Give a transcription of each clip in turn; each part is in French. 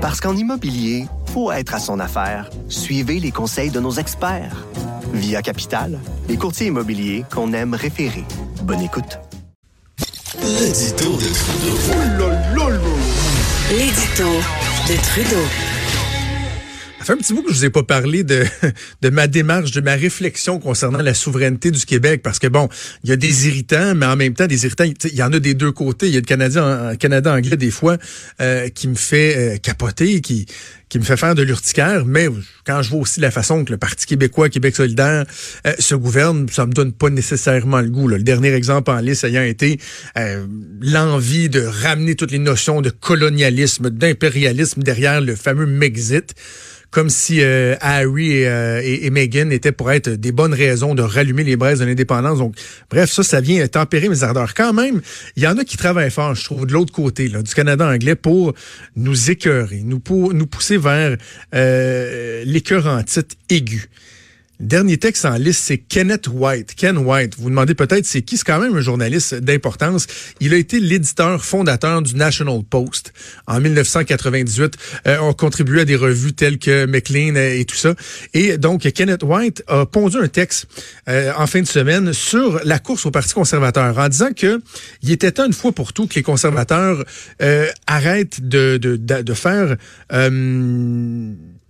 Parce qu'en immobilier, faut être à son affaire. Suivez les conseils de nos experts. Via Capital, les courtiers immobiliers qu'on aime référer. Bonne écoute. L'édito de Trudeau. L'édito de Trudeau. Ça fait un petit bout que je vous ai pas parlé de, de ma démarche, de ma réflexion concernant la souveraineté du Québec, parce que bon, il y a des irritants, mais en même temps, des irritants, il y en a des deux côtés. Il y a le Canadien, Canada anglais des fois euh, qui me fait euh, capoter, qui qui me fait faire de l'urticaire, mais quand je vois aussi la façon que le Parti québécois, Québec solidaire, euh, se gouverne, ça me donne pas nécessairement le goût. Le dernier exemple en liste ayant été l'envie de ramener toutes les notions de colonialisme, d'impérialisme derrière le fameux Mexit comme si euh, Harry euh, et, et, Meghan étaient pour être des bonnes raisons de rallumer les braises de l'indépendance. Donc, bref, ça, ça vient tempérer mes ardeurs. Quand même, il y en a qui travaillent fort, je trouve, de l'autre côté là, du Canada anglais pour nous écœurer, nous, pour, nous pousser vers euh, l'écœur en titre. Dernier texte en liste, c'est Kenneth White. Ken White, vous, vous demandez peut-être c'est qui, c'est quand même un journaliste d'importance. Il a été l'éditeur fondateur du National Post en 1998. Euh, on contribué à des revues telles que McLean et tout ça. Et donc, Kenneth White a pondu un texte euh, en fin de semaine sur la course au Parti conservateur en disant que il était temps une fois pour tout que les conservateurs euh, arrêtent de, de, de, de faire...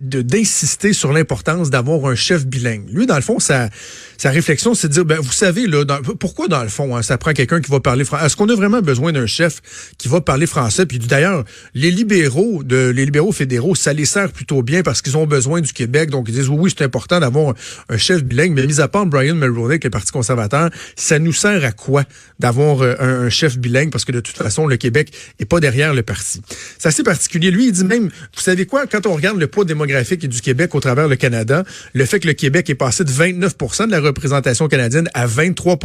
D'insister sur l'importance d'avoir un chef bilingue. Lui, dans le fond, sa, sa réflexion, c'est de dire, ben, vous savez, là, pourquoi dans le fond, hein, ça prend quelqu'un qui va parler français? Est-ce qu'on a vraiment besoin d'un chef qui va parler français? Puis d'ailleurs, les libéraux, de, les libéraux fédéraux, ça les sert plutôt bien parce qu'ils ont besoin du Québec. Donc, ils disent, oui, oui c'est important d'avoir un, chef bilingue. Mais mis à part Brian Mulroney, qui est Parti conservateur, ça nous sert à quoi d'avoir euh, un, un, chef bilingue? Parce que de toute façon, le Québec est pas derrière le parti. C'est assez particulier. Lui, il dit même, vous savez quoi, quand on regarde le poids démographique et du Québec au travers le Canada, le fait que le Québec est passé de 29% de la représentation canadienne à 23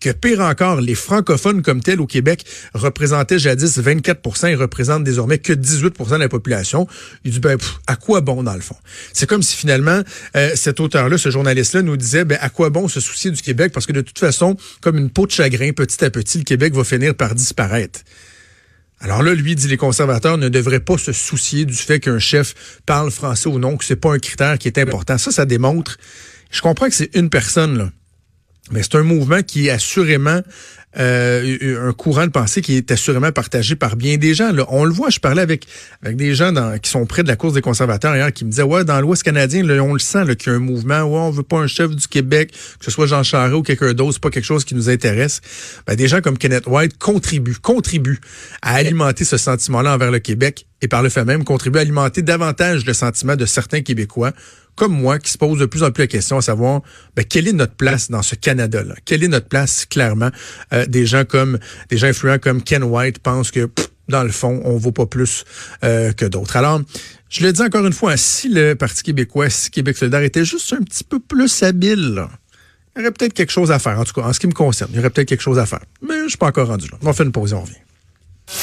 que pire encore, les francophones comme tels au Québec représentaient jadis 24 et représentent désormais que 18 de la population. Il dit, ben, à quoi bon dans le fond? C'est comme si finalement, euh, cet auteur-là, ce journaliste-là nous disait, ben, à quoi bon se soucier du Québec? Parce que de toute façon, comme une peau de chagrin, petit à petit, le Québec va finir par disparaître. Alors là, lui dit les conservateurs ne devraient pas se soucier du fait qu'un chef parle français ou non, que c'est pas un critère qui est important. Ça, ça démontre. Je comprends que c'est une personne là, mais c'est un mouvement qui est assurément euh, un courant de pensée qui est assurément partagé par bien des gens. On le voit, je parlais avec, avec des gens qui sont près de la course des conservateurs hier qui me disaient, ouais, dans l'Ouest canadien, on le sent qu'il y a un mouvement, ouais, on veut pas un chef du Québec, que ce soit Jean Charest ou quelqu'un d'autre, c'est pas quelque chose qui nous intéresse. Ben, des gens comme Kenneth White contribuent, contribuent à alimenter ce sentiment-là envers le Québec et par le fait même contribuent à alimenter davantage le sentiment de certains Québécois comme moi, qui se pose de plus en plus la question à savoir ben, quelle est notre place dans ce Canada-là? Quelle est notre place, clairement? Euh, des gens comme des gens influents comme Ken White pensent que dans le fond, on vaut pas plus euh, que d'autres. Alors, je le dis encore une fois, si le Parti québécois, si Québec solidaire était juste un petit peu plus habile, il y aurait peut-être quelque chose à faire. En tout cas, en ce qui me concerne, il y aurait peut-être quelque chose à faire. Mais je suis pas encore rendu là. On va faire une pause et on revient.